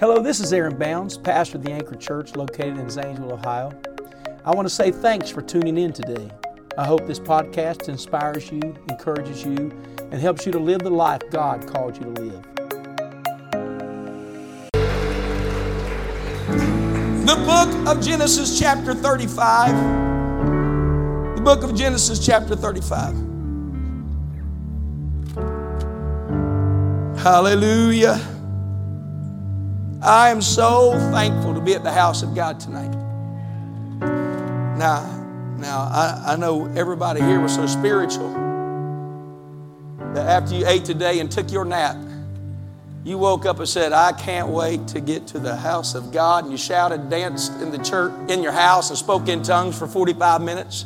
Hello, this is Aaron Bounds, pastor of the Anchor Church located in Zanesville, Ohio. I want to say thanks for tuning in today. I hope this podcast inspires you, encourages you, and helps you to live the life God called you to live. The book of Genesis, chapter 35. The book of Genesis, chapter 35. Hallelujah. I am so thankful to be at the house of God tonight. Now, now I, I know everybody here was so spiritual that after you ate today and took your nap, you woke up and said, I can't wait to get to the house of God. And you shouted, danced in the church, in your house, and spoke in tongues for 45 minutes.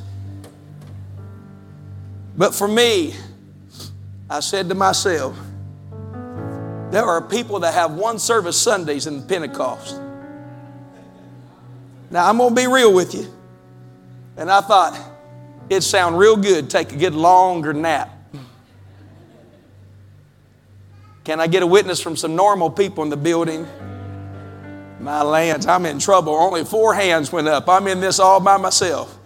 But for me, I said to myself, there are people that have one service Sundays in Pentecost. Now, I'm going to be real with you. And I thought it'd sound real good, take a good longer nap. Can I get a witness from some normal people in the building? My lands, I'm in trouble. Only four hands went up. I'm in this all by myself.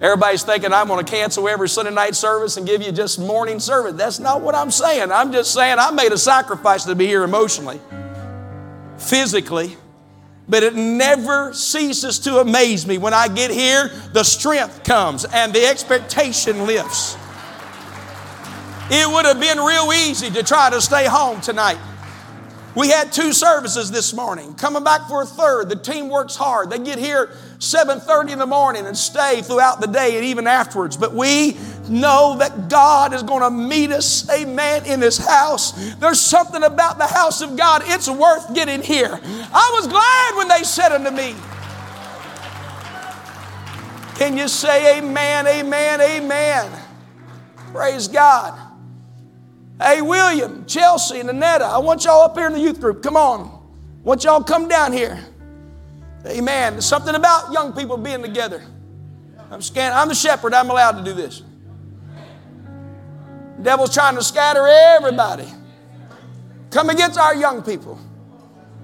Everybody's thinking I'm going to cancel every Sunday night service and give you just morning service. That's not what I'm saying. I'm just saying I made a sacrifice to be here emotionally, physically, but it never ceases to amaze me. When I get here, the strength comes and the expectation lifts. It would have been real easy to try to stay home tonight. We had two services this morning. Coming back for a third. The team works hard. They get here 7:30 in the morning and stay throughout the day and even afterwards. But we know that God is going to meet us, amen, in this house. There's something about the house of God. It's worth getting here. I was glad when they said unto me, Can you say amen, amen, amen? Praise God. Hey, William, Chelsea, and Annetta, I want y'all up here in the youth group. Come on. I want y'all come down here. Amen. There's something about young people being together. I'm scan- I'm the shepherd. I'm allowed to do this. The devil's trying to scatter everybody. Come against our young people.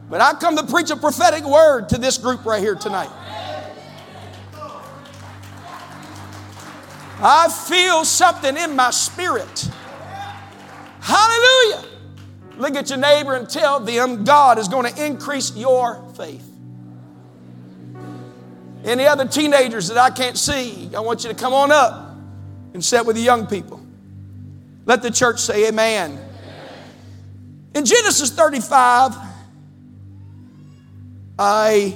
But I come to preach a prophetic word to this group right here tonight. I feel something in my spirit. Hallelujah. Look at your neighbor and tell them God is going to increase your faith. Any other teenagers that I can't see, I want you to come on up and sit with the young people. Let the church say amen. In Genesis 35, I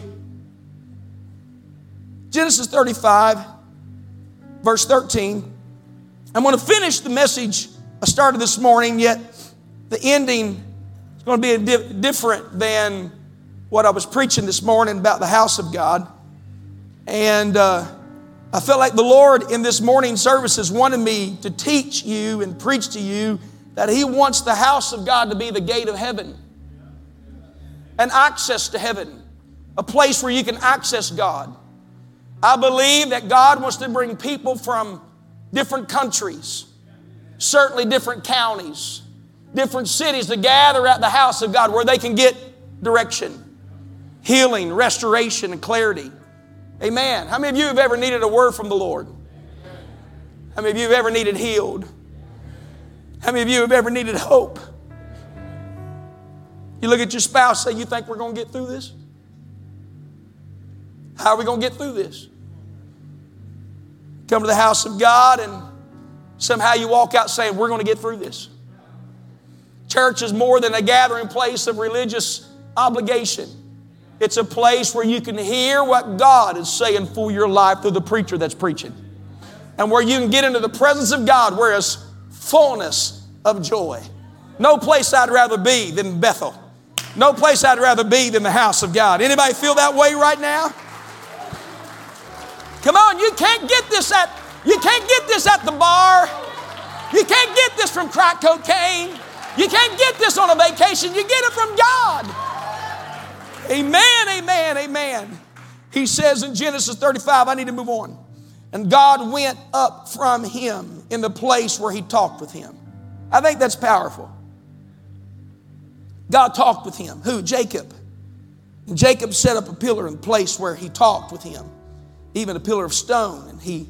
Genesis 35, verse 13. I'm going to finish the message I started this morning, yet the ending is going to be di- different than what I was preaching this morning about the house of God. And uh, I felt like the Lord in this morning services wanted me to teach you and preach to you that He wants the house of God to be the gate of heaven, an access to heaven, a place where you can access God. I believe that God wants to bring people from different countries certainly different counties, different cities to gather at the house of God where they can get direction, healing, restoration, and clarity. Amen. How many of you have ever needed a word from the Lord? How many of you have ever needed healed? How many of you have ever needed hope? You look at your spouse, say, You think we're going to get through this? How are we going to get through this? Come to the house of God and Somehow you walk out saying, We're going to get through this. Church is more than a gathering place of religious obligation. It's a place where you can hear what God is saying for your life through the preacher that's preaching. And where you can get into the presence of God where it's fullness of joy. No place I'd rather be than Bethel. No place I'd rather be than the house of God. Anybody feel that way right now? Come on, you can't get this at you can't get this at the bar. You can't get this from crack cocaine. You can't get this on a vacation. You get it from God. Amen, amen, amen. He says in Genesis 35, I need to move on. And God went up from him in the place where he talked with him. I think that's powerful. God talked with him. Who? Jacob. And Jacob set up a pillar in the place where he talked with him, even a pillar of stone. And he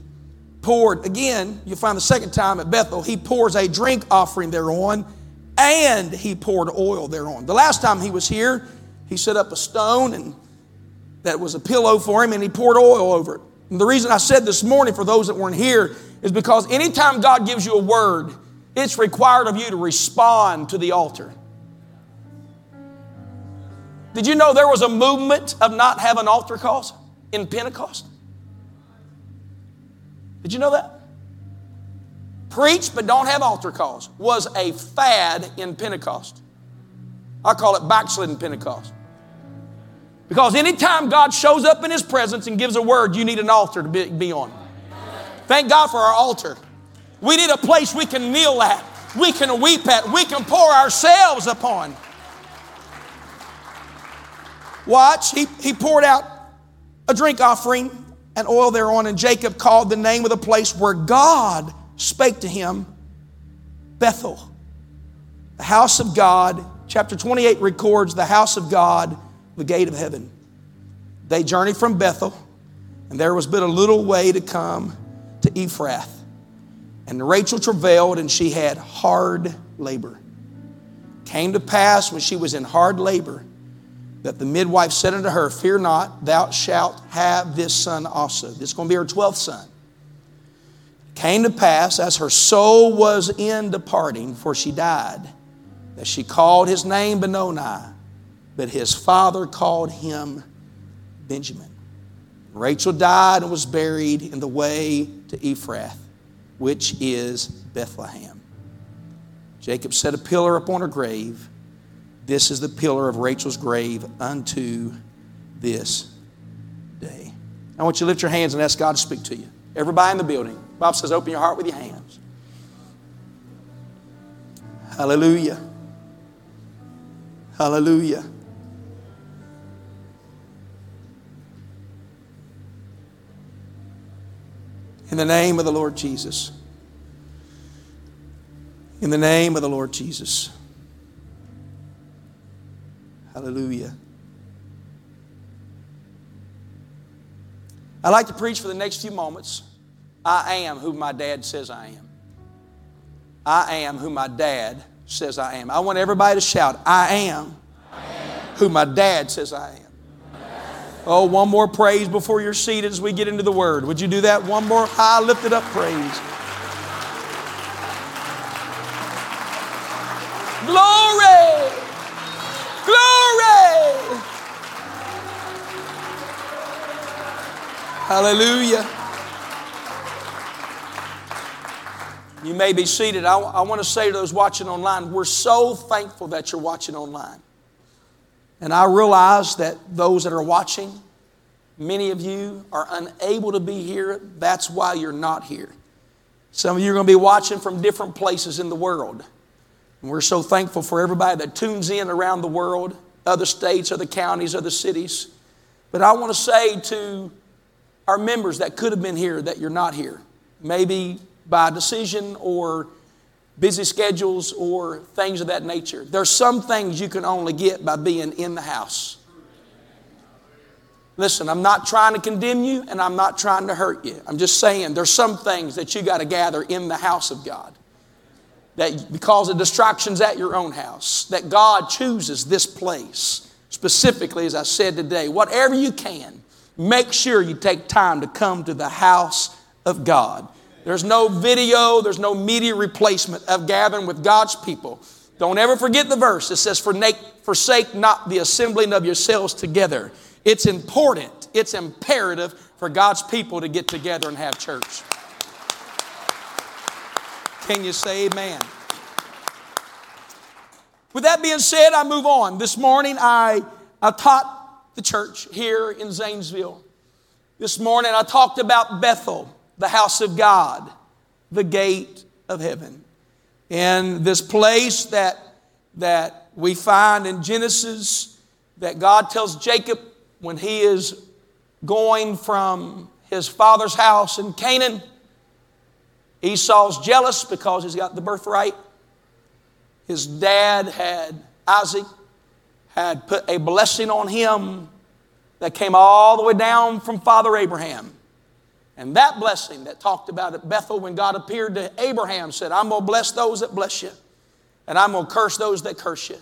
poured, again, you'll find the second time at Bethel, he pours a drink offering thereon, and he poured oil thereon. The last time he was here, he set up a stone and that was a pillow for him, and he poured oil over it. And the reason I said this morning for those that weren't here is because anytime God gives you a word, it's required of you to respond to the altar. Did you know there was a movement of not having altar calls in Pentecost? Did you know that? Preach but don't have altar calls was a fad in Pentecost. I call it backslidden Pentecost. Because anytime God shows up in His presence and gives a word, you need an altar to be, be on. Thank God for our altar. We need a place we can kneel at, we can weep at, we can pour ourselves upon. Watch, he, he poured out a drink offering and oil thereon, and Jacob called the name of the place where God spake to him Bethel, the house of God. Chapter 28 records the house of God the gate of heaven. They journeyed from Bethel, and there was but a little way to come to Ephrath. And Rachel travailed, and she had hard labor. Came to pass when she was in hard labor that the midwife said unto her, Fear not, thou shalt have this son also. This is going to be her twelfth son. Came to pass as her soul was in departing, for she died, that she called his name Benoni but his father called him Benjamin. Rachel died and was buried in the way to Ephrath, which is Bethlehem. Jacob set a pillar upon her grave. This is the pillar of Rachel's grave unto this day. I want you to lift your hands and ask God to speak to you. Everybody in the building. Bob says, open your heart with your hands. Hallelujah. Hallelujah. In the name of the Lord Jesus. In the name of the Lord Jesus. Hallelujah. I'd like to preach for the next few moments. I am who my dad says I am. I am who my dad says I am. I want everybody to shout, I am, I am. who my dad says I am. Oh, one more praise before you're seated as we get into the Word. Would you do that? One more high lifted up praise. Hallelujah. You may be seated. I, I want to say to those watching online, we're so thankful that you're watching online. And I realize that those that are watching, many of you are unable to be here. That's why you're not here. Some of you are going to be watching from different places in the world. And we're so thankful for everybody that tunes in around the world, other states, other counties, other cities. But I want to say to our members that could have been here that you're not here, maybe by decision or busy schedules or things of that nature. There's some things you can only get by being in the house. Listen, I'm not trying to condemn you and I'm not trying to hurt you. I'm just saying there's some things that you got to gather in the house of God. That because of distractions at your own house, that God chooses this place specifically, as I said today. Whatever you can, make sure you take time to come to the house of God. There's no video, there's no media replacement of gathering with God's people. Don't ever forget the verse. It says, Forsake not the assembling of yourselves together. It's important, it's imperative for God's people to get together and have church. Can you say amen? With that being said, I move on. This morning I, I taught the church here in Zanesville. This morning I talked about Bethel the house of God, the gate of heaven. And this place that, that we find in Genesis that God tells Jacob when he is going from his father's house in Canaan. Esau's jealous because he's got the birthright. His dad had Isaac. had put a blessing on him that came all the way down from Father Abraham. And that blessing that talked about at Bethel when God appeared to Abraham said, I'm going to bless those that bless you, and I'm going to curse those that curse you.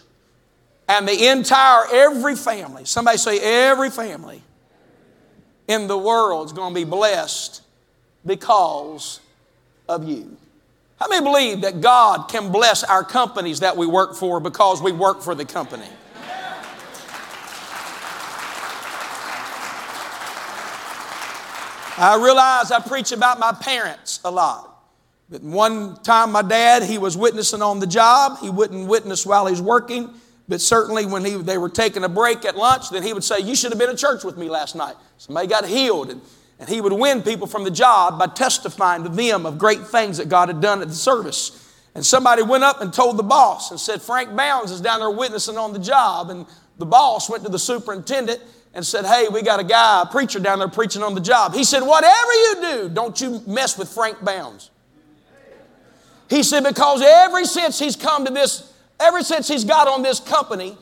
And the entire, every family, somebody say, every family in the world is going to be blessed because of you. How many believe that God can bless our companies that we work for because we work for the company? I realize I preach about my parents a lot. But one time, my dad, he was witnessing on the job. He wouldn't witness while he's working, but certainly when he, they were taking a break at lunch, then he would say, You should have been at church with me last night. Somebody got healed. And, and he would win people from the job by testifying to them of great things that God had done at the service. And somebody went up and told the boss and said, Frank Bounds is down there witnessing on the job. And the boss went to the superintendent and said, Hey, we got a guy, a preacher down there preaching on the job. He said, Whatever you do, don't you mess with Frank Bounds. He said, Because ever since he's come to this, ever since he's got on this company,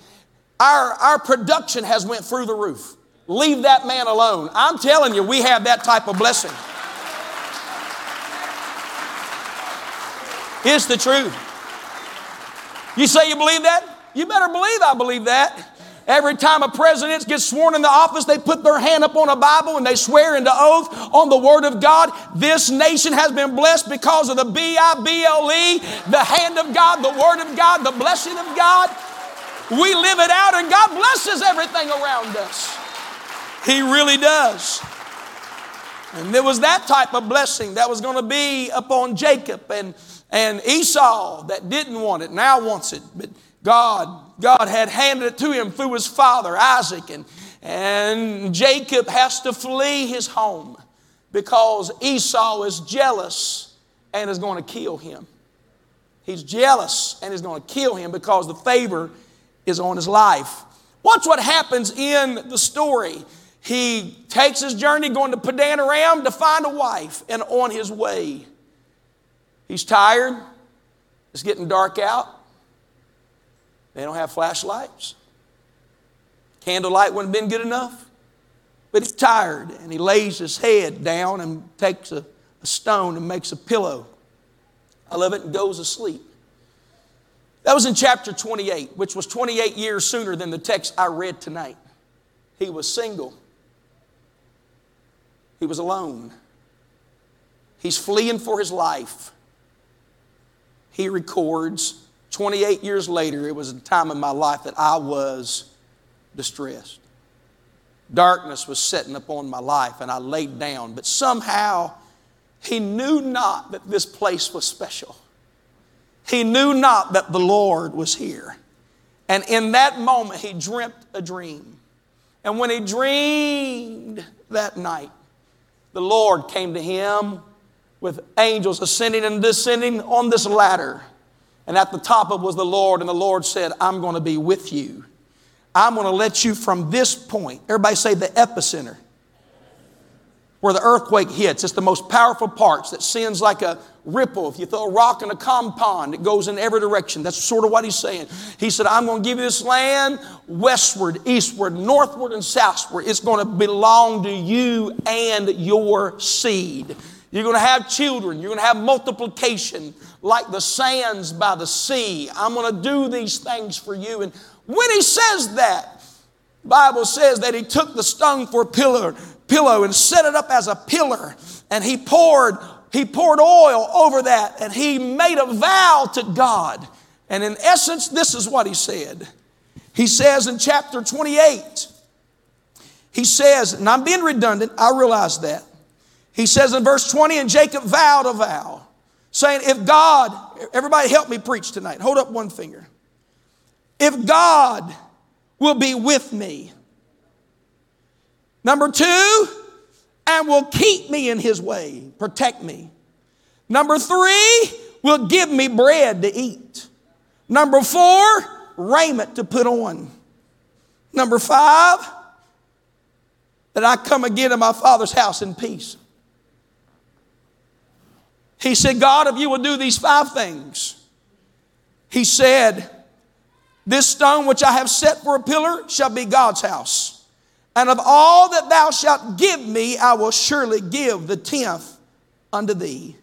our, our production has went through the roof. Leave that man alone. I'm telling you, we have that type of blessing. It's the truth. You say you believe that? You better believe I believe that. Every time a president gets sworn in the office, they put their hand up on a Bible and they swear into oath on the Word of God. This nation has been blessed because of the B I B L E, the hand of God, the Word of God, the blessing of God. We live it out and God blesses everything around us. He really does. And there was that type of blessing that was going to be upon Jacob and, and Esau that didn't want it, now wants it. But God, God had handed it to him through his father, Isaac. And, and Jacob has to flee his home because Esau is jealous and is going to kill him. He's jealous and is going to kill him because the favor is on his life. Watch what happens in the story. He takes his journey going to Padan Aram to find a wife, and on his way, he's tired. It's getting dark out. They don't have flashlights. Candlelight wouldn't have been good enough. But he's tired and he lays his head down and takes a, a stone and makes a pillow. I love it and goes to sleep. That was in chapter 28, which was 28 years sooner than the text I read tonight. He was single, he was alone. He's fleeing for his life. He records 28 years later, it was a time in my life that I was distressed. Darkness was setting upon my life, and I laid down. But somehow, he knew not that this place was special. He knew not that the Lord was here. And in that moment, he dreamt a dream. And when he dreamed that night, the Lord came to him with angels ascending and descending on this ladder. And at the top of was the Lord, and the Lord said, I'm going to be with you. I'm going to let you from this point, everybody say the epicenter, where the earthquake hits. It's the most powerful parts that sends like a ripple. If you throw a rock in a compound, it goes in every direction. That's sort of what he's saying. He said, I'm going to give you this land westward, eastward, northward, and southward. It's going to belong to you and your seed. You're going to have children. You're going to have multiplication like the sands by the sea. I'm going to do these things for you. And when he says that, Bible says that he took the stone for a pillar, pillow and set it up as a pillar, and he poured he poured oil over that, and he made a vow to God. And in essence, this is what he said. He says in chapter 28, he says, and I'm being redundant, I realize that. He says in verse 20, and Jacob vowed a vow saying, If God, everybody help me preach tonight. Hold up one finger. If God will be with me. Number two, and will keep me in his way, protect me. Number three, will give me bread to eat. Number four, raiment to put on. Number five, that I come again to my father's house in peace. He said, God, if you will do these five things, he said, This stone which I have set for a pillar shall be God's house. And of all that thou shalt give me, I will surely give the tenth unto thee.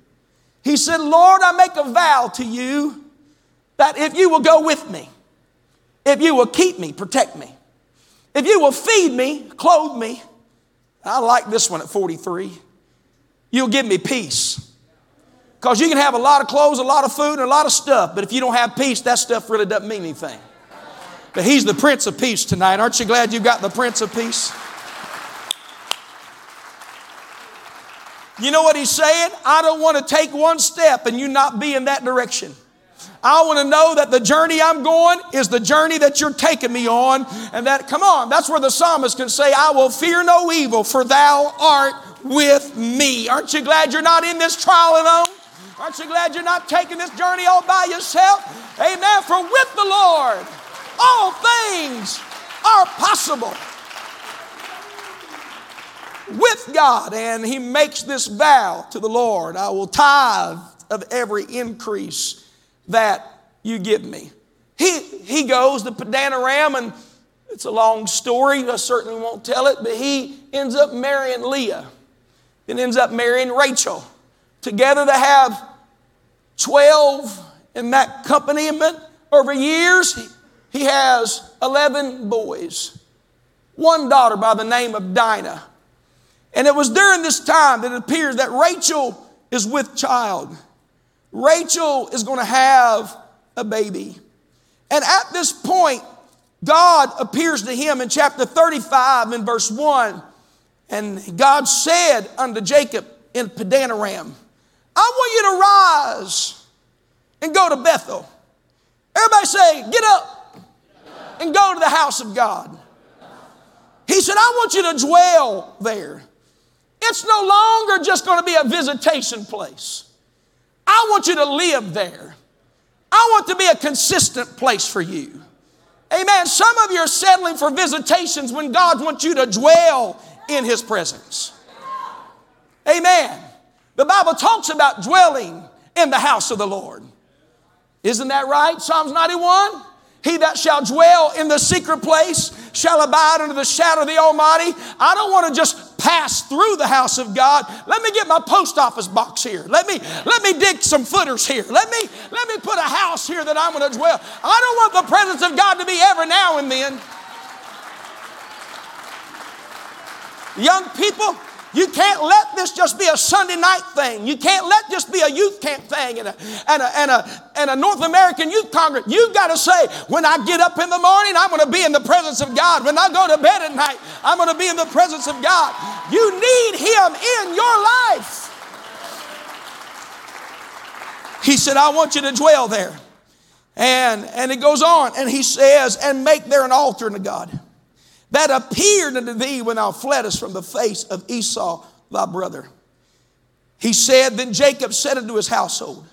He said, Lord, I make a vow to you that if you will go with me, if you will keep me, protect me, if you will feed me, clothe me, I like this one at 43, you'll give me peace. Because you can have a lot of clothes, a lot of food, and a lot of stuff, but if you don't have peace, that stuff really doesn't mean anything. But He's the Prince of Peace tonight. Aren't you glad you got the Prince of Peace? You know what He's saying? I don't want to take one step and you not be in that direction. I want to know that the journey I'm going is the journey that you're taking me on. And that, come on, that's where the psalmist can say, I will fear no evil, for thou art with me. Aren't you glad you're not in this trial alone? Aren't you glad you're not taking this journey all by yourself? Amen. For with the Lord, all things are possible. With God, and he makes this vow to the Lord I will tithe of every increase that you give me. He, he goes to Padanaram, and it's a long story. I certainly won't tell it, but he ends up marrying Leah and ends up marrying Rachel. Together they have 12 in that accompaniment. Over years, he has 11 boys, one daughter by the name of Dinah. And it was during this time that it appears that Rachel is with child. Rachel is going to have a baby. And at this point, God appears to him in chapter 35 in verse 1. And God said unto Jacob in Padanaram, I want you to rise and go to Bethel. Everybody say, get up and go to the house of God. He said, I want you to dwell there. It's no longer just going to be a visitation place. I want you to live there. I want to be a consistent place for you. Amen. Some of you are settling for visitations when God wants you to dwell in His presence. Amen. The Bible talks about dwelling in the house of the Lord. Isn't that right? Psalms 91. He that shall dwell in the secret place shall abide under the shadow of the Almighty. I don't want to just pass through the house of God. Let me get my post office box here. Let me let me dig some footers here. Let me let me put a house here that I'm going to dwell. I don't want the presence of God to be every now and then. Young people, you can't let this just be a Sunday night thing. You can't let this be a youth camp thing and a, and a, and a, and a North American youth congress. You've got to say, when I get up in the morning, I'm going to be in the presence of God. When I go to bed at night, I'm going to be in the presence of God. You need Him in your life. He said, I want you to dwell there. And, and it goes on, and he says, and make there an altar unto God that appeared unto thee when thou fleddest from the face of Esau thy brother. He said, Then Jacob said unto his household,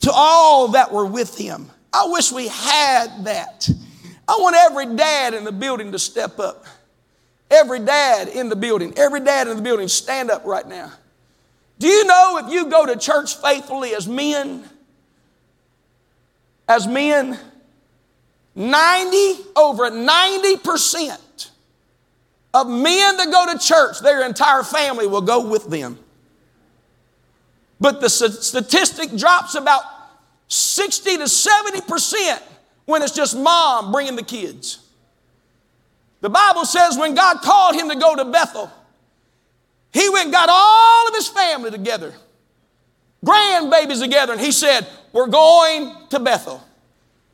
to all that were with him, I wish we had that. I want every dad in the building to step up. Every dad in the building, every dad in the building, stand up right now. Do you know if you go to church faithfully as men, as men, 90, over 90% of men that go to church, their entire family will go with them. But the statistic drops about 60 to 70% when it's just mom bringing the kids. The Bible says when God called him to go to Bethel, he went and got all of his family together, grandbabies together, and he said, We're going to Bethel.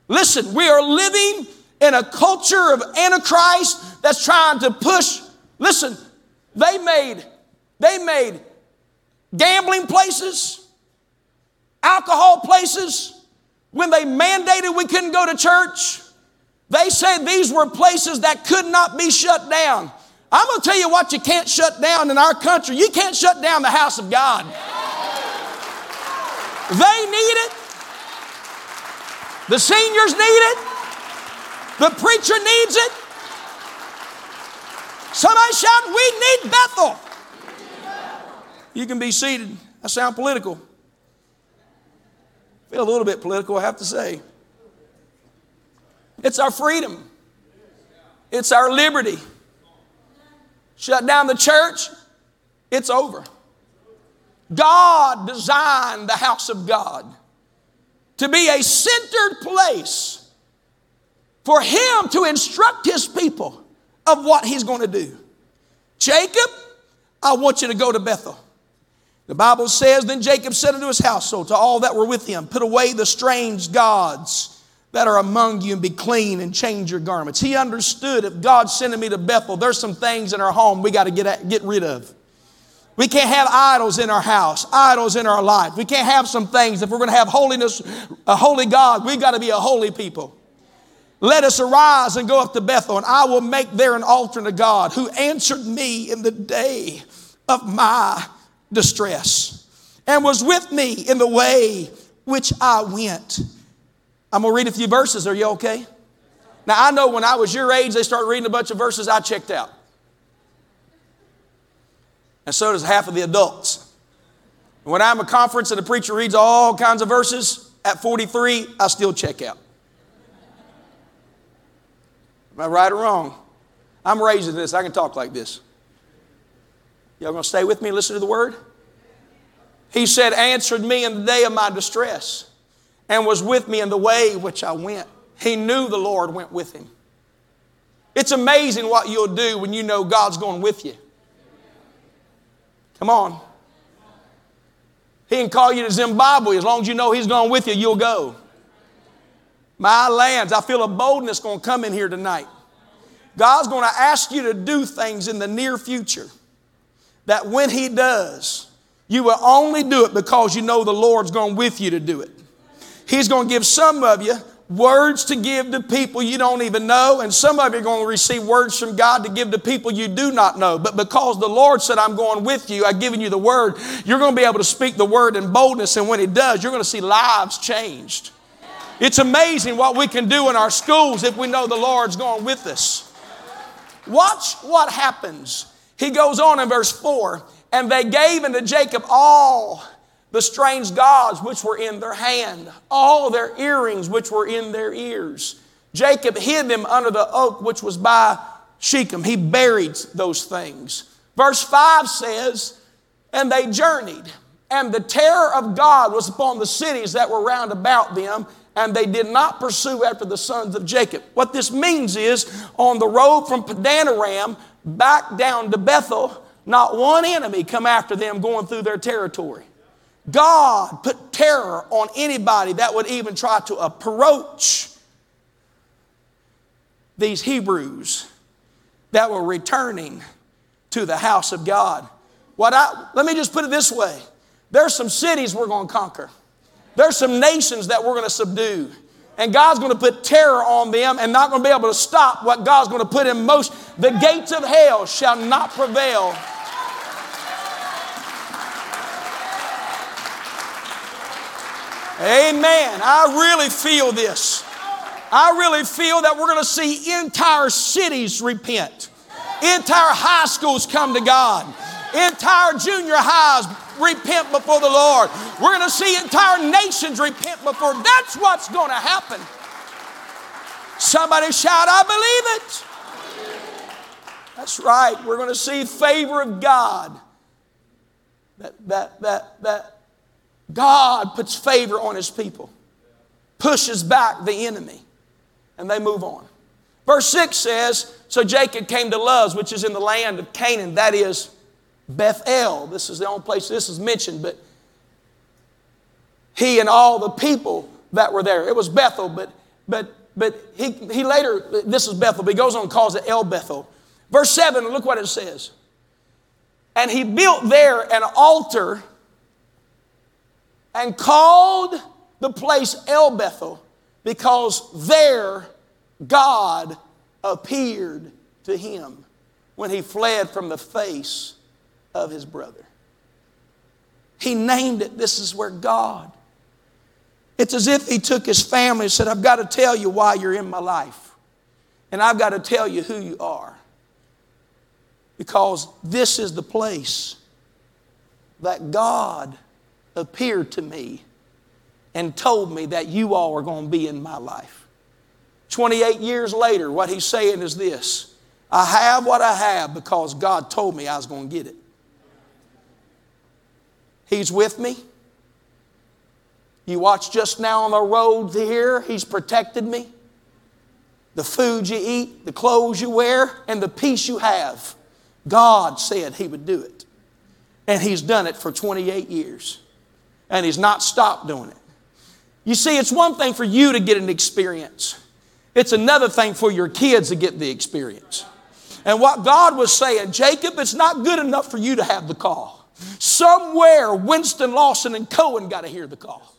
Listen, we are living in a culture of Antichrist that's trying to push. Listen, they made, they made gambling places, alcohol places. When they mandated we couldn't go to church, they said these were places that could not be shut down. I'm going to tell you what you can't shut down in our country. You can't shut down the house of God. They need it. The seniors need it. The preacher needs it. Somebody shout, We need Bethel. You can be seated. I sound political. Feel a little bit political, I have to say. It's our freedom. It's our liberty. Shut down the church, it's over. God designed the house of God to be a centered place for Him to instruct His people of what He's going to do. Jacob, I want you to go to Bethel. The Bible says, Then Jacob said unto his household, to all that were with him, Put away the strange gods that are among you and be clean and change your garments. He understood if God's sending me to Bethel, there's some things in our home we got to get, get rid of. We can't have idols in our house, idols in our life. We can't have some things. If we're going to have holiness, a holy God, we've got to be a holy people. Let us arise and go up to Bethel, and I will make there an altar to God who answered me in the day of my distress and was with me in the way which I went. I'm going to read a few verses. Are you okay? Now, I know when I was your age, they started reading a bunch of verses, I checked out. And so does half of the adults. When I'm a conference and the preacher reads all kinds of verses, at 43, I still check out. Am I right or wrong? I'm raised in this. I can talk like this. Y'all gonna stay with me listen to the word? He said, answered me in the day of my distress and was with me in the way which I went. He knew the Lord went with him. It's amazing what you'll do when you know God's going with you. Come on. He can call you to Zimbabwe. As long as you know He's going with you, you'll go. My lands, I feel a boldness going to come in here tonight. God's going to ask you to do things in the near future that when He does, you will only do it because you know the Lord's going with you to do it. He's going to give some of you words to give to people you don't even know, and some of you are going to receive words from God to give to people you do not know. But because the Lord said, I'm going with you, I've given you the word, you're going to be able to speak the word in boldness, and when He does, you're going to see lives changed. It's amazing what we can do in our schools if we know the Lord's going with us. Watch what happens. He goes on in verse 4 and they gave unto Jacob all the strange gods which were in their hand, all their earrings which were in their ears. Jacob hid them under the oak which was by Shechem. He buried those things. Verse 5 says, And they journeyed, and the terror of God was upon the cities that were round about them, and they did not pursue after the sons of Jacob. What this means is, on the road from Padanaram back down to Bethel, not one enemy come after them going through their territory. God put terror on anybody that would even try to approach these Hebrews that were returning to the house of God. What I, let me just put it this way there's some cities we're going to conquer, there's some nations that we're going to subdue. And God's going to put terror on them and not going to be able to stop what God's going to put in motion. The gates of hell shall not prevail Amen. I really feel this. I really feel that we're going to see entire cities repent, entire high schools come to God, entire junior highs repent before the Lord. We're going to see entire nations repent before. That's what's going to happen. Somebody shout, I believe it. That's right. We're going to see favor of God. That, that, that, that God puts favor on his people, pushes back the enemy, and they move on. Verse 6 says So Jacob came to Luz, which is in the land of Canaan, that is Bethel. This is the only place this is mentioned, but he and all the people that were there. It was Bethel, but but but he, he later, this is Bethel, but he goes on and calls it El Bethel. Verse 7, look what it says. And he built there an altar and called the place El Bethel because there God appeared to him when he fled from the face of his brother. He named it, This is where God. It's as if he took his family and said, I've got to tell you why you're in my life. And I've got to tell you who you are. Because this is the place that God appeared to me and told me that you all are going to be in my life. 28 years later, what he's saying is this I have what I have because God told me I was going to get it. He's with me. You watch just now on the road here, He's protected me. The food you eat, the clothes you wear, and the peace you have. God said He would do it. And He's done it for 28 years. And He's not stopped doing it. You see, it's one thing for you to get an experience, it's another thing for your kids to get the experience. And what God was saying, Jacob, it's not good enough for you to have the call. Somewhere, Winston Lawson and Cohen got to hear the call.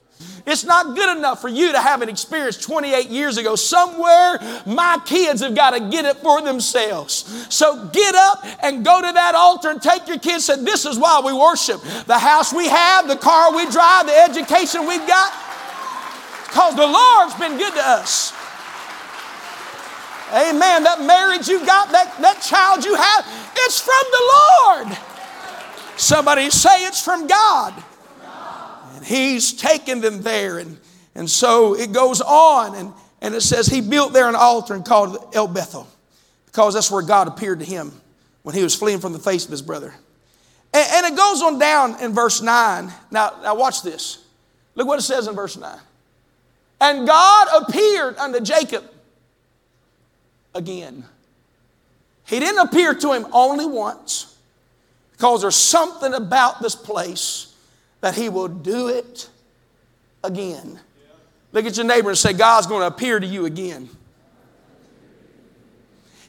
It's not good enough for you to have an experience 28 years ago. Somewhere, my kids have got to get it for themselves. So get up and go to that altar and take your kids and say, This is why we worship. The house we have, the car we drive, the education we've got. Because the Lord's been good to us. Amen. That marriage you got, that, that child you have, it's from the Lord. Somebody say it's from God. And He's taken them there. And, and so it goes on, and, and it says he built there an altar and called it El Bethel because that's where God appeared to him when he was fleeing from the face of his brother. And, and it goes on down in verse 9. Now, now, watch this. Look what it says in verse 9. And God appeared unto Jacob again. He didn't appear to him only once because there's something about this place that he will do it again. Look at your neighbor and say, God's going to appear to you again.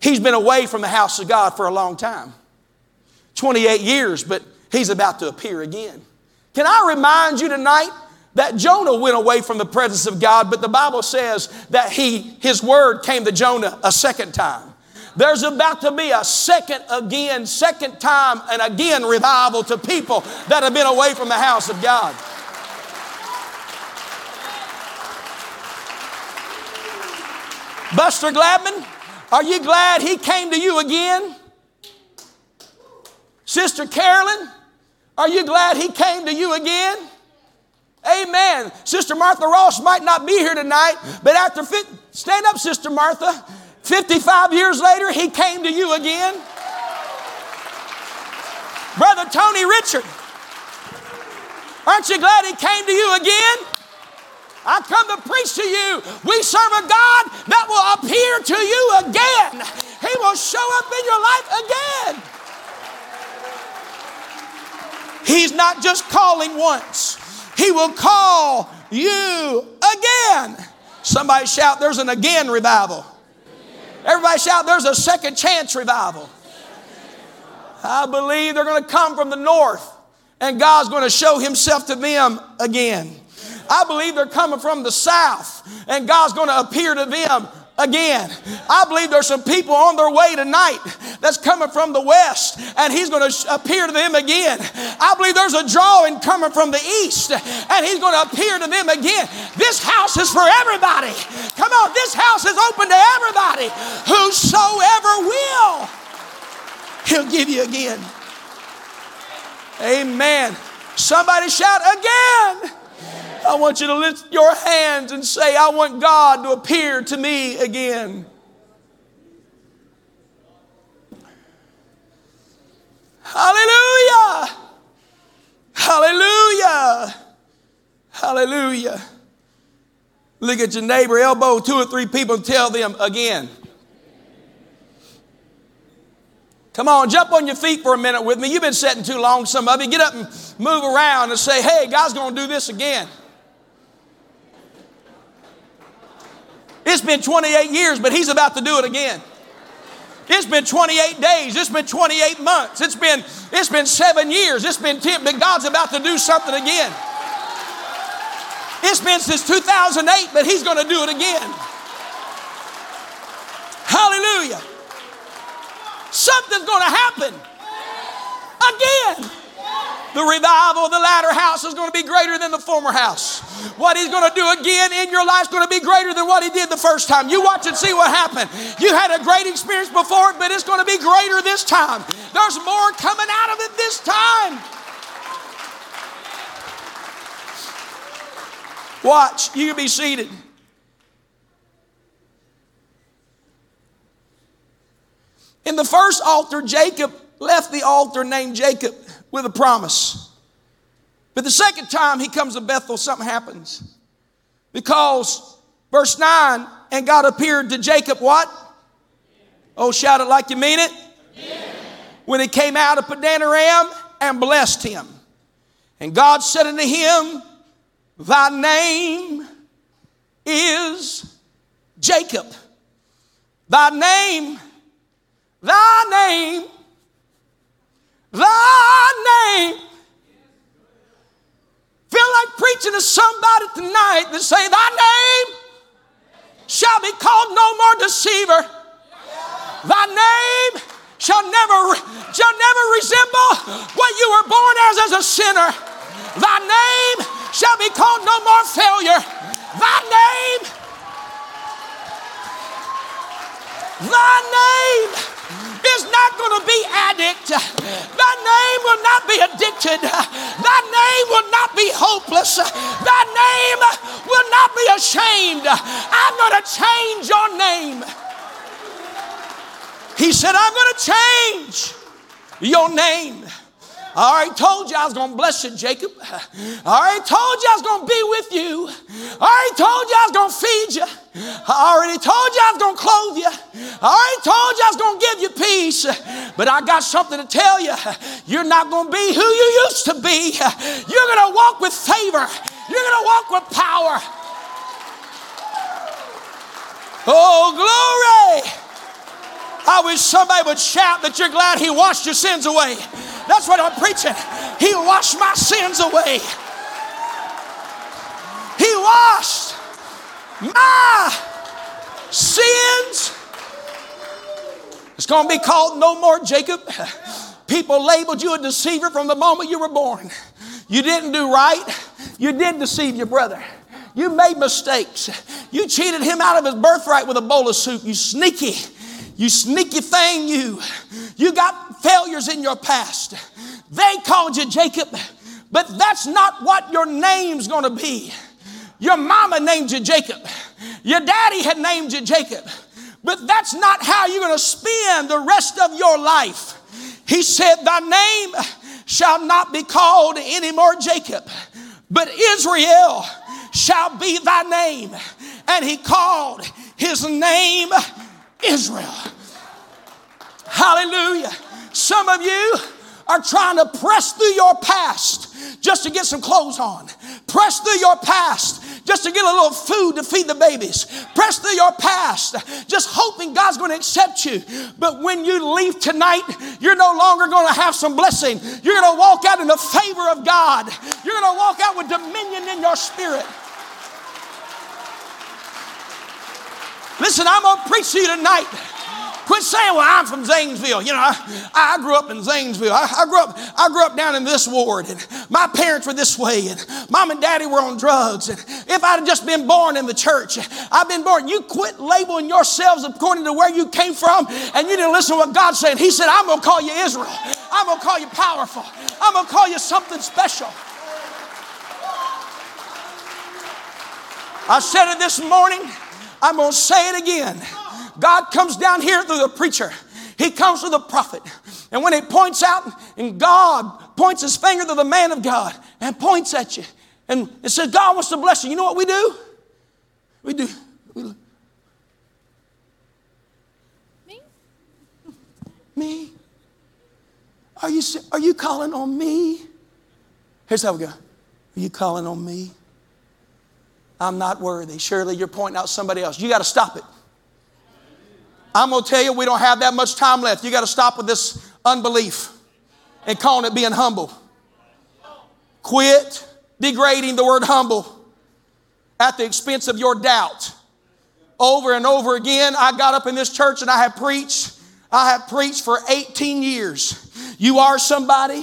He's been away from the house of God for a long time 28 years, but he's about to appear again. Can I remind you tonight that Jonah went away from the presence of God, but the Bible says that he, his word came to Jonah a second time. There's about to be a second again, second time and again revival to people that have been away from the house of God. Buster Gladman, are you glad he came to you again? Sister Carolyn, are you glad he came to you again? Amen. Sister Martha Ross might not be here tonight, but after, stand up, Sister Martha. 55 years later, he came to you again. Brother Tony Richard, aren't you glad he came to you again? I come to preach to you. We serve a God that will appear to you again. He will show up in your life again. He's not just calling once, He will call you again. Somebody shout, There's an again revival. Everybody shout, there's a second chance revival. I believe they're going to come from the north and God's going to show himself to them again. I believe they're coming from the south and God's going to appear to them again. I believe there's some people on their way tonight that's coming from the west and he's going to appear to them again. I believe there's a drawing coming from the east and he's going to appear to them again. This house is for everybody. Come on, this house is open to everybody. Whosoever will, he'll give you again. Amen. Somebody shout again. I want you to lift your hands and say, I want God to appear to me again. Hallelujah! Hallelujah! Hallelujah! Look at your neighbor, elbow two or three people, tell them again. Come on, jump on your feet for a minute with me. You've been sitting too long, some of you. Get up and move around and say, hey, God's going to do this again. It's been 28 years, but He's about to do it again. It's been 28 days. It's been 28 months. It's been, it's been seven years. It's been 10, but God's about to do something again. It's been since 2008, but He's going to do it again. Hallelujah. Something's going to happen again. The revival of the latter house is going to be greater than the former house. What he's going to do again in your life is going to be greater than what he did the first time. You watch and see what happened. You had a great experience before but it's going to be greater this time. There's more coming out of it this time. Watch, you can be seated. In the first altar, Jacob left the altar named Jacob with a promise. But the second time he comes to Bethel, something happens. Because, verse 9, and God appeared to Jacob, what? Oh, shout it like you mean it. When he came out of Padan Aram and blessed him. And God said unto him, Thy name is Jacob. Thy name, thy name, thy name. Feel like preaching to somebody tonight that say, Thy name shall be called no more deceiver. Thy name shall never, shall never resemble what you were born as as a sinner. Thy name shall be called no more failure. Thy name, thy name is not going to be addict. Thy name will not be addicted. Thy name will not be hopeless. Thy name will not be ashamed. I'm going to change your name. He said, I'm going to change your name. I already told you I was going to bless you, Jacob. I already told you I was going to be with you. I already told you I was going to feed you. I already told you I was going to clothe you. I already told you I was going to give you peace. But I got something to tell you. You're not going to be who you used to be. You're going to walk with favor. You're going to walk with power. Oh, glory. I wish somebody would shout that you're glad He washed your sins away. That's what I'm preaching. He washed my sins away. He washed my sins. It's going to be called no more Jacob. People labeled you a deceiver from the moment you were born. You didn't do right. You did deceive your brother. You made mistakes. You cheated him out of his birthright with a bowl of soup. You sneaky, you sneaky thing, you. You got failures in your past. They called you Jacob, but that's not what your name's to be. Your mama named you Jacob. Your daddy had named you Jacob. But that's not how you're to spend the rest of your life. He said, Thy name shall not be called anymore Jacob, but Israel shall be thy name. And he called his name Israel. Hallelujah. Some of you are trying to press through your past just to get some clothes on. Press through your past just to get a little food to feed the babies. Press through your past just hoping God's going to accept you. But when you leave tonight, you're no longer going to have some blessing. You're going to walk out in the favor of God. You're going to walk out with dominion in your spirit. Listen, I'm going to preach to you tonight. Quit saying, well, I'm from Zanesville. You know, I, I grew up in Zanesville. I, I, grew up, I grew up down in this ward, and my parents were this way, and mom and daddy were on drugs. And if I'd just been born in the church, I've been born. You quit labeling yourselves according to where you came from, and you didn't listen to what God said. He said, I'm gonna call you Israel. I'm gonna call you powerful. I'm gonna call you something special. I said it this morning. I'm gonna say it again. God comes down here through the preacher. He comes through the prophet. And when he points out, and God points his finger to the man of God and points at you and it says, God wants to bless you. You know what we do? We do. We, me? Me? Are you, are you calling on me? Here's how we go. Are you calling on me? I'm not worthy. Surely you're pointing out somebody else. You got to stop it. I'm going to tell you, we don't have that much time left. You got to stop with this unbelief and calling it being humble. Quit degrading the word humble at the expense of your doubt. Over and over again, I got up in this church and I have preached. I have preached for 18 years. You are somebody.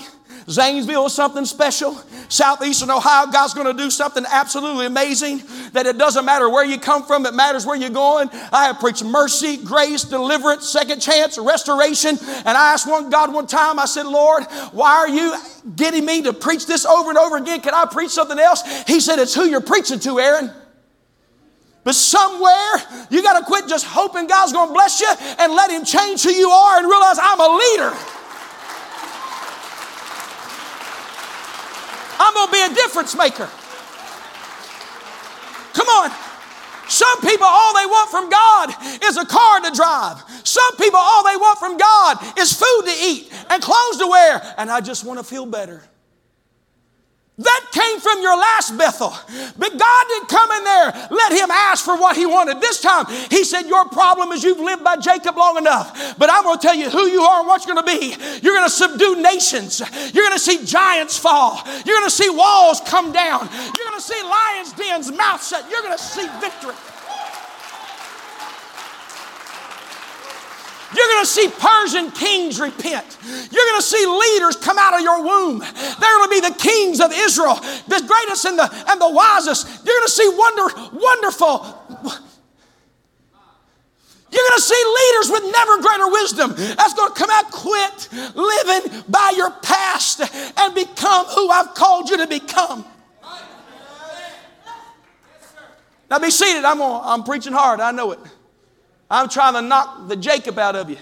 Zanesville is something special. Southeastern Ohio, God's going to do something absolutely amazing that it doesn't matter where you come from, it matters where you're going. I have preached mercy, grace, deliverance, second chance, restoration. And I asked one God one time, I said, Lord, why are you getting me to preach this over and over again? Can I preach something else? He said, It's who you're preaching to, Aaron. But somewhere, you got to quit just hoping God's going to bless you and let Him change who you are and realize I'm a leader. I'm going to be a difference maker. Come on. Some people, all they want from God is a car to drive. Some people, all they want from God is food to eat and clothes to wear. And I just want to feel better. That came from your last Bethel. But God didn't come in there, let him ask for what he wanted. This time, he said, Your problem is you've lived by Jacob long enough. But I'm going to tell you who you are and what you're going to be. You're going to subdue nations. You're going to see giants fall. You're going to see walls come down. You're going to see lions' dens mouth shut. You're going to see victory. You're going to see Persian kings repent. You're going to see leaders come out of your womb. They're going to be the kings of Israel, the greatest and the, and the wisest. You're going to see wonder, wonderful. You're going to see leaders with never greater wisdom that's going to come out, quit living by your past and become who I've called you to become. Now be seated. I'm, on, I'm preaching hard. I know it. I'm trying to knock the Jacob out of you.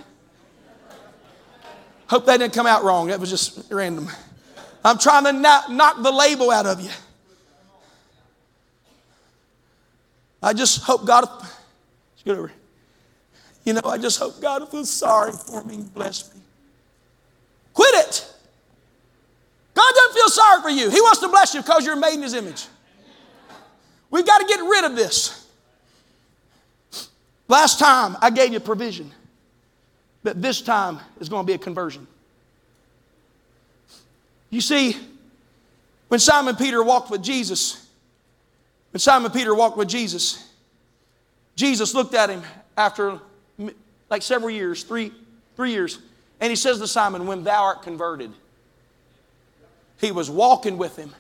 Hope that didn't come out wrong. That was just random. I'm trying to knock, knock the label out of you. I just hope God, get over. You know, I just hope God will feel sorry for me and bless me. Quit it. God doesn't feel sorry for you. He wants to bless you because you're made in His image. We've got to get rid of this. Last time I gave you provision, but this time is going to be a conversion. You see, when Simon Peter walked with Jesus, when Simon Peter walked with Jesus, Jesus looked at him after like several years, three, three years, and he says to Simon, When thou art converted, he was walking with him,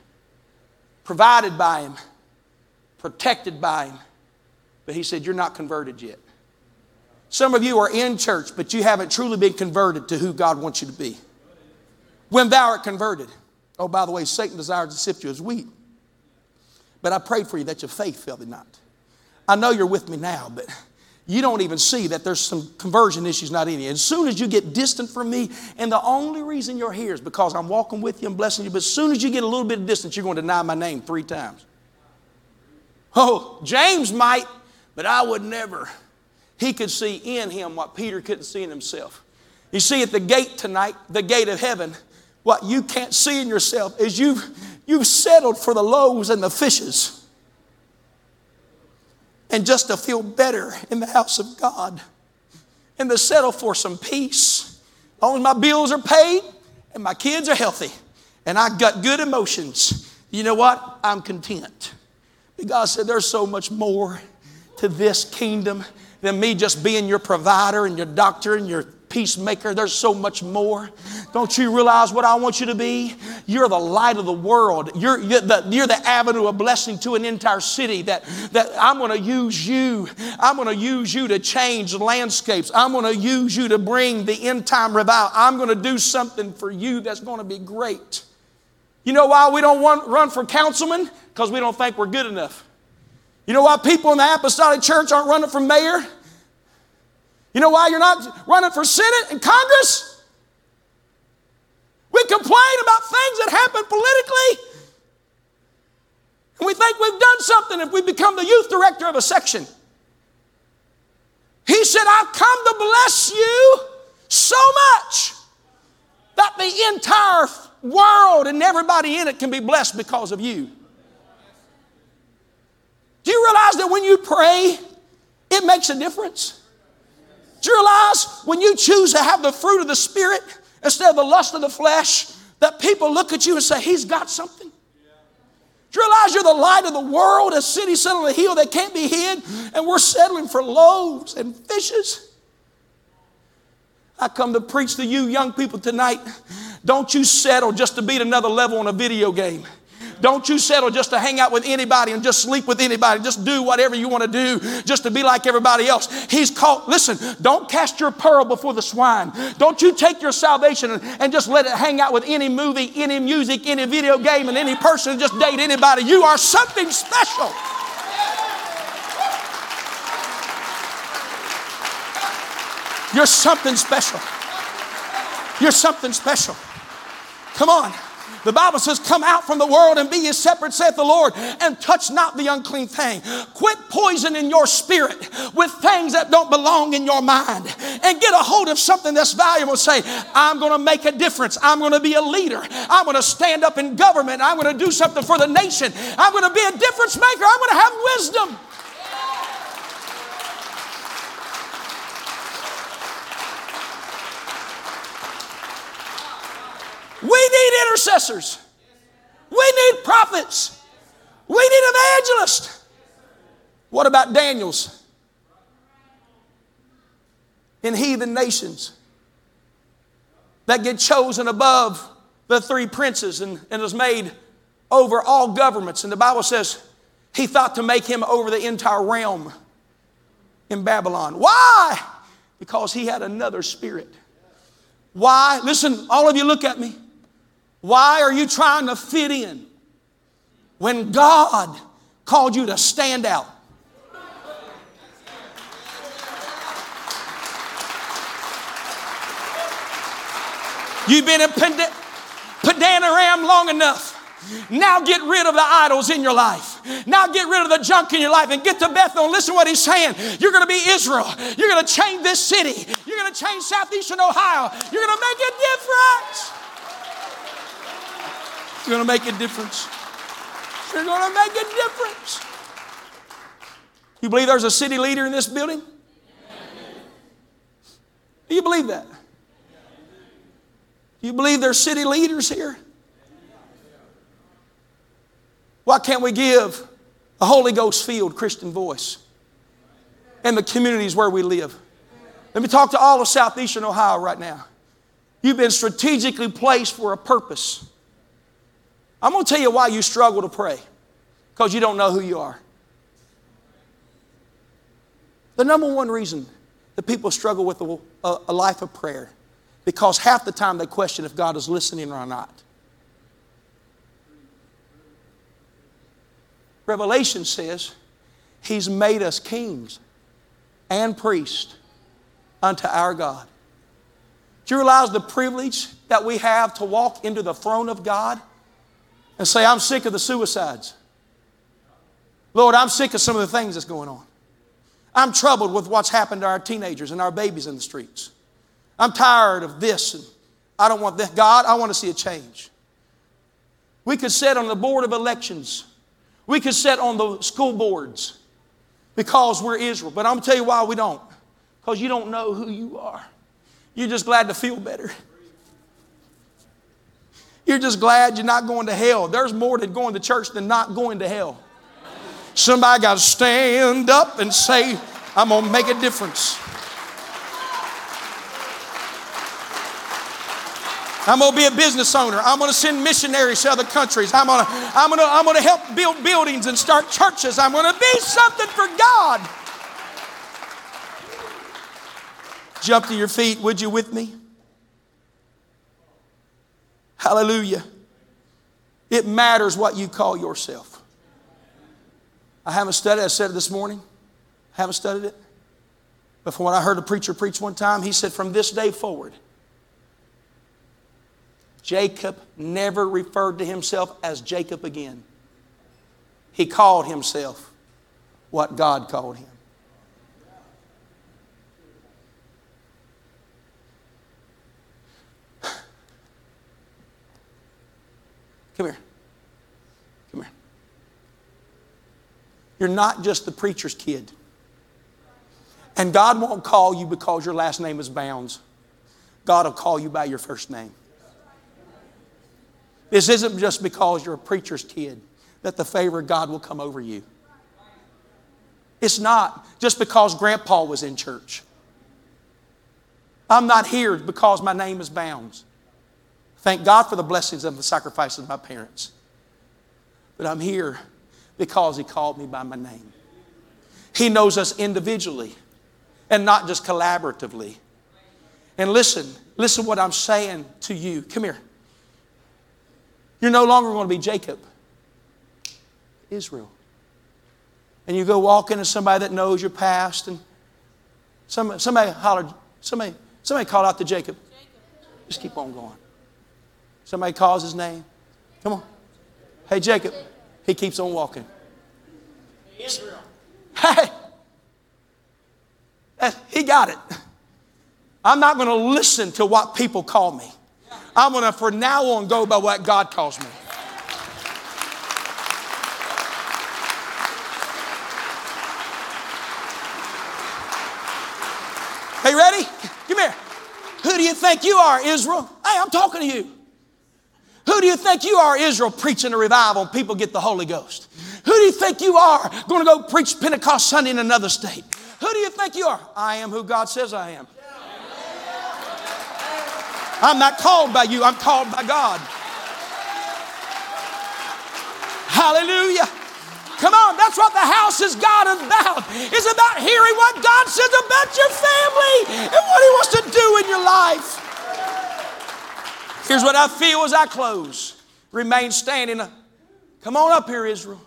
provided by him, protected by him. But he said, You're not converted yet. Some of you are in church, but you haven't truly been converted to who God wants you to be. When thou art converted, oh, by the way, Satan desires to sift you as wheat. But I prayed for you that your faith failed not. I know you're with me now, but you don't even see that there's some conversion issues not in you. As soon as you get distant from me, and the only reason you're here is because I'm walking with you and blessing you, but as soon as you get a little bit of distance, you're going to deny my name three times. Oh, James might, but I would never. He could see in him what Peter couldn't see in himself. You see, at the gate tonight, the gate of heaven, what you can't see in yourself is you've, you've settled for the loaves and the fishes. And just to feel better in the house of God and to settle for some peace. As long as my bills are paid and my kids are healthy and I got good emotions, you know what? I'm content. But God said there's so much more to this kingdom than me just being your provider and your doctor and your peacemaker. There's so much more. Don't you realize what I want you to be? You're the light of the world. You're, you're, the, you're the avenue of blessing to an entire city that, that I'm going to use you. I'm going to use you to change landscapes. I'm going to use you to bring the end time revival. I'm going to do something for you that's going to be great. You know why we don't want, run for councilman? Because we don't think we're good enough. You know why people in the apostolic church aren't running for mayor? You know why you're not running for Senate and Congress? We complain about things that happen politically. And we think we've done something if we become the youth director of a section. He said, I've come to bless you so much that the entire world and everybody in it can be blessed because of you. Do you realize that when you pray, it makes a difference? Do you realize when you choose to have the fruit of the Spirit instead of the lust of the flesh, that people look at you and say, He's got something? Do you realize you're the light of the world, a city set on a hill that can't be hid, and we're settling for loaves and fishes? I come to preach to you young people tonight. Don't you settle just to beat another level on a video game. Don't you settle just to hang out with anybody and just sleep with anybody. Just do whatever you want to do just to be like everybody else. He's called, listen, don't cast your pearl before the swine. Don't you take your salvation and, and just let it hang out with any movie, any music, any video game, and any person. Just date anybody. You are something special. You're something special. You're something special. Come on. The Bible says, Come out from the world and be ye separate, saith the Lord, and touch not the unclean thing. Quit poisoning your spirit with things that don't belong in your mind and get a hold of something that's valuable. Say, I'm going to make a difference. I'm going to be a leader. I'm going to stand up in government. I'm going to do something for the nation. I'm going to be a difference maker. I'm going to have wisdom. We need intercessors. We need prophets. We need evangelists. What about Daniels? In heathen nations that get chosen above the three princes and, and is made over all governments. And the Bible says he thought to make him over the entire realm in Babylon. Why? Because he had another spirit. Why? Listen, all of you look at me. Why are you trying to fit in when God called you to stand out? You've been in Padan Aram long enough. Now get rid of the idols in your life. Now get rid of the junk in your life and get to Bethel and listen to what he's saying. You're going to be Israel. You're going to change this city. You're going to change southeastern Ohio. You're going to make a difference. You're going to make a difference. You're going to make a difference. You believe there's a city leader in this building? Do you believe that? Do you believe there's city leaders here? Why can't we give a Holy Ghost filled Christian voice in the communities where we live? Let me talk to all of southeastern Ohio right now. You've been strategically placed for a purpose. I'm going to tell you why you struggle to pray because you don't know who you are. The number one reason that people struggle with a, a, a life of prayer because half the time they question if God is listening or not. Revelation says He's made us kings and priests unto our God. Do you realize the privilege that we have to walk into the throne of God? And say, I'm sick of the suicides. Lord, I'm sick of some of the things that's going on. I'm troubled with what's happened to our teenagers and our babies in the streets. I'm tired of this and I don't want this. God, I want to see a change. We could sit on the board of elections. We could sit on the school boards because we're Israel. But I'm going to tell you why we don't. Because you don't know who you are. You're just glad to feel better. You're just glad you're not going to hell. There's more to going to church than not going to hell. Somebody got to stand up and say, I'm going to make a difference. I'm going to be a business owner. I'm going to send missionaries to other countries. I'm going to, I'm going to, I'm going to help build buildings and start churches. I'm going to be something for God. Jump to your feet, would you, with me? Hallelujah. It matters what you call yourself. I haven't studied, I said it this morning. I haven't studied it. But from what I heard a preacher preach one time, he said, from this day forward, Jacob never referred to himself as Jacob again. He called himself what God called him. Come here. Come here. You're not just the preacher's kid. And God won't call you because your last name is Bounds. God will call you by your first name. This isn't just because you're a preacher's kid that the favor of God will come over you. It's not just because grandpa was in church. I'm not here because my name is Bounds. Thank God for the blessings and the sacrifices of my parents. But I'm here because He called me by my name. He knows us individually and not just collaboratively. And listen, listen what I'm saying to you. Come here. You're no longer going to be Jacob, Israel. And you go walk into somebody that knows your past, and somebody, somebody hollered, Somebody, somebody called out to Jacob. Just keep on going. Somebody calls his name. Come on. Hey, Jacob. He keeps on walking. Israel. Hey. He got it. I'm not going to listen to what people call me. I'm going to, from now on, go by what God calls me. Hey, ready? Come here. Who do you think you are, Israel? Hey, I'm talking to you. Who do you think you are, Israel, preaching a revival people get the Holy Ghost? Who do you think you are going to go preach Pentecost Sunday in another state? Who do you think you are? I am who God says I am. I'm not called by you, I'm called by God. Hallelujah. Come on, that's what the house is God about. It's about hearing what God says about your family and what He wants to do in your life. Here's what I feel as I close. Remain standing. Come on up here, Israel.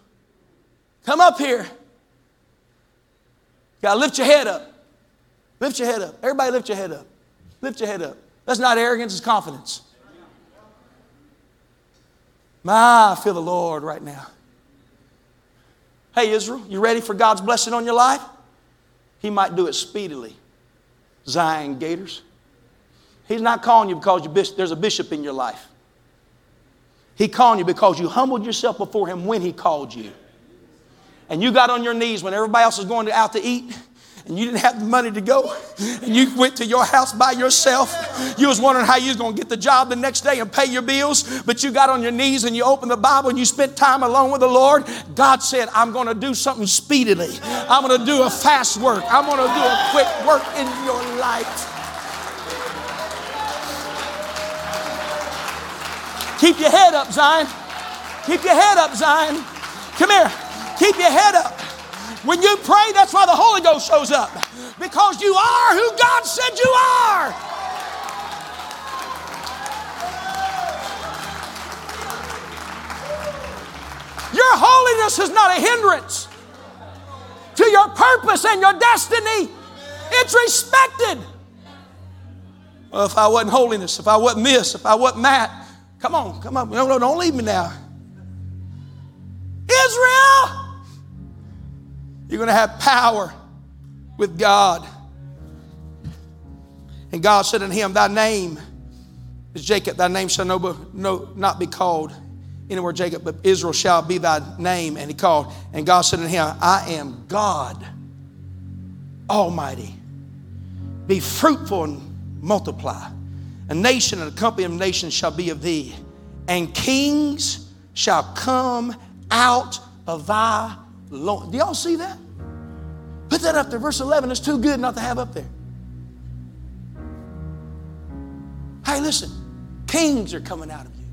Come up here. To lift your head up. Lift your head up. Everybody lift your head up. Lift your head up. That's not arrogance, it's confidence. My, I feel the Lord right now. Hey, Israel, you ready for God's blessing on your life? He might do it speedily. Zion Gators. He's not calling you because you there's a bishop in your life. He calling you because you humbled yourself before him when he called you. And you got on your knees when everybody else was going out to eat and you didn't have the money to go and you went to your house by yourself. You was wondering how you was going to get the job the next day and pay your bills but you got on your knees and you opened the bible and you spent time alone with the lord. God said i'm going to do something speedily. I'm going to do a fast work. I'm going to do a quick work in your life keep your head up zion keep your head up zion come here keep your head up when you pray, that's why the Holy Ghost shows up. Because you are who God said you are. Your holiness is not a hindrance to your purpose and your destiny. It's respected. Well, if I wasn't holiness, if I wasn't this, if I wasn't that, come on, come on. No, no, don't leave me now. Israel! You're going to have power with God. And God said unto him, Thy name is Jacob, thy name shall no, no, not be called anywhere Jacob, but Israel shall be thy name. And he called, and God said unto him, I am God Almighty. Be fruitful and multiply. A nation and a company of nations shall be of thee, and kings shall come out of thy Lord. Do y'all see that? Put that up there. Verse 11 It's too good not to have up there. Hey, listen, kings are coming out of you.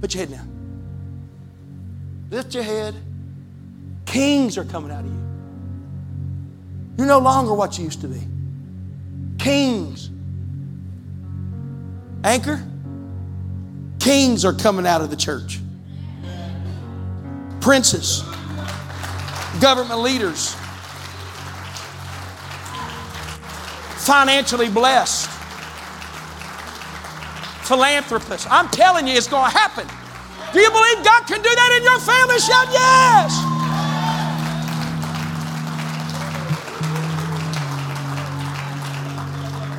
Put your head down. Lift your head. Kings are coming out of you. You're no longer what you used to be. Kings. Anchor? Kings are coming out of the church princes, government leaders, financially blessed, philanthropists. I'm telling you, it's going to happen. Do you believe God can do that in your family? Shout yes.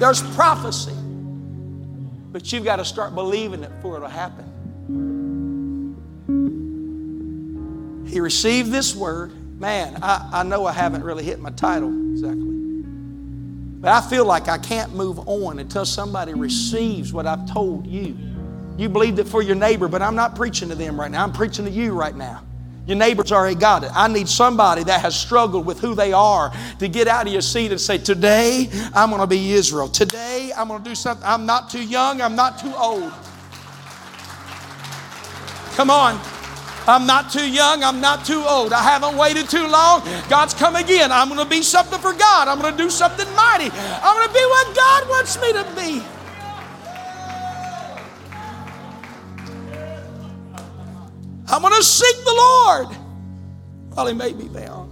There's prophecy, but you've got to start believing it for it to happen. He received this word. Man, I, I know I haven't really hit my title exactly. But I feel like I can't move on until somebody receives what I've told you. You believed it for your neighbor, but I'm not preaching to them right now. I'm preaching to you right now. Your neighbor's already got it. I need somebody that has struggled with who they are to get out of your seat and say, Today I'm going to be Israel. Today I'm going to do something. I'm not too young, I'm not too old. Come on. I'm not too young. I'm not too old. I haven't waited too long. God's come again. I'm going to be something for God. I'm going to do something mighty. I'm going to be what God wants me to be. I'm going to seek the Lord while he may be found.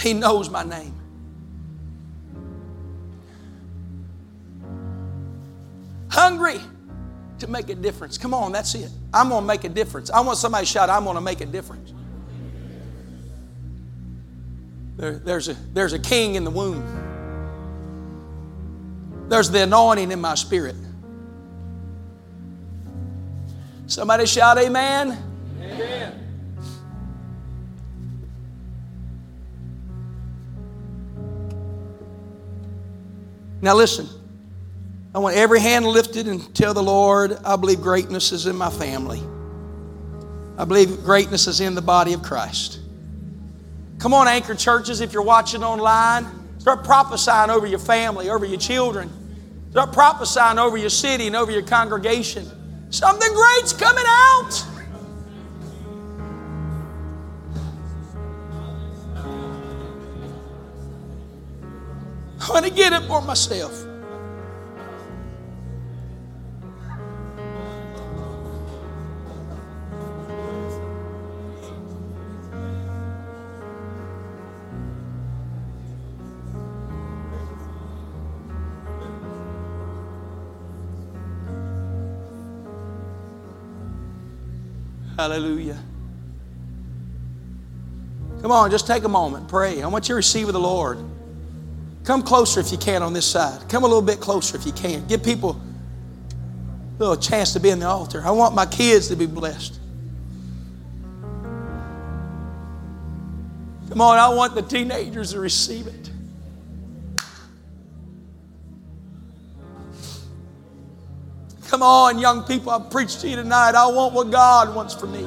He knows my name. Hungry to make a difference. Come on, that's it. I'm going to make a difference. I want somebody to shout, I'm going to make a difference. There, there's, a, there's a king in the womb. There's the anointing in my spirit. Somebody shout, Amen. Amen. Now, listen. I want every hand lifted and tell the Lord, I believe greatness is in my family. I believe greatness is in the body of Christ. Come on, anchor churches, if you're watching online, start prophesying over your family, over your children. Start prophesying over your city and over your congregation. Something great's coming out. I want to get it for myself. Hallelujah. Come on, just take a moment, pray. I want you to receive with the Lord. Come closer if you can on this side. Come a little bit closer if you can. Give people a little chance to be in the altar. I want my kids to be blessed. Come on, I want the teenagers to receive it. Come on, young people, I preach to you tonight. I want what God wants for me.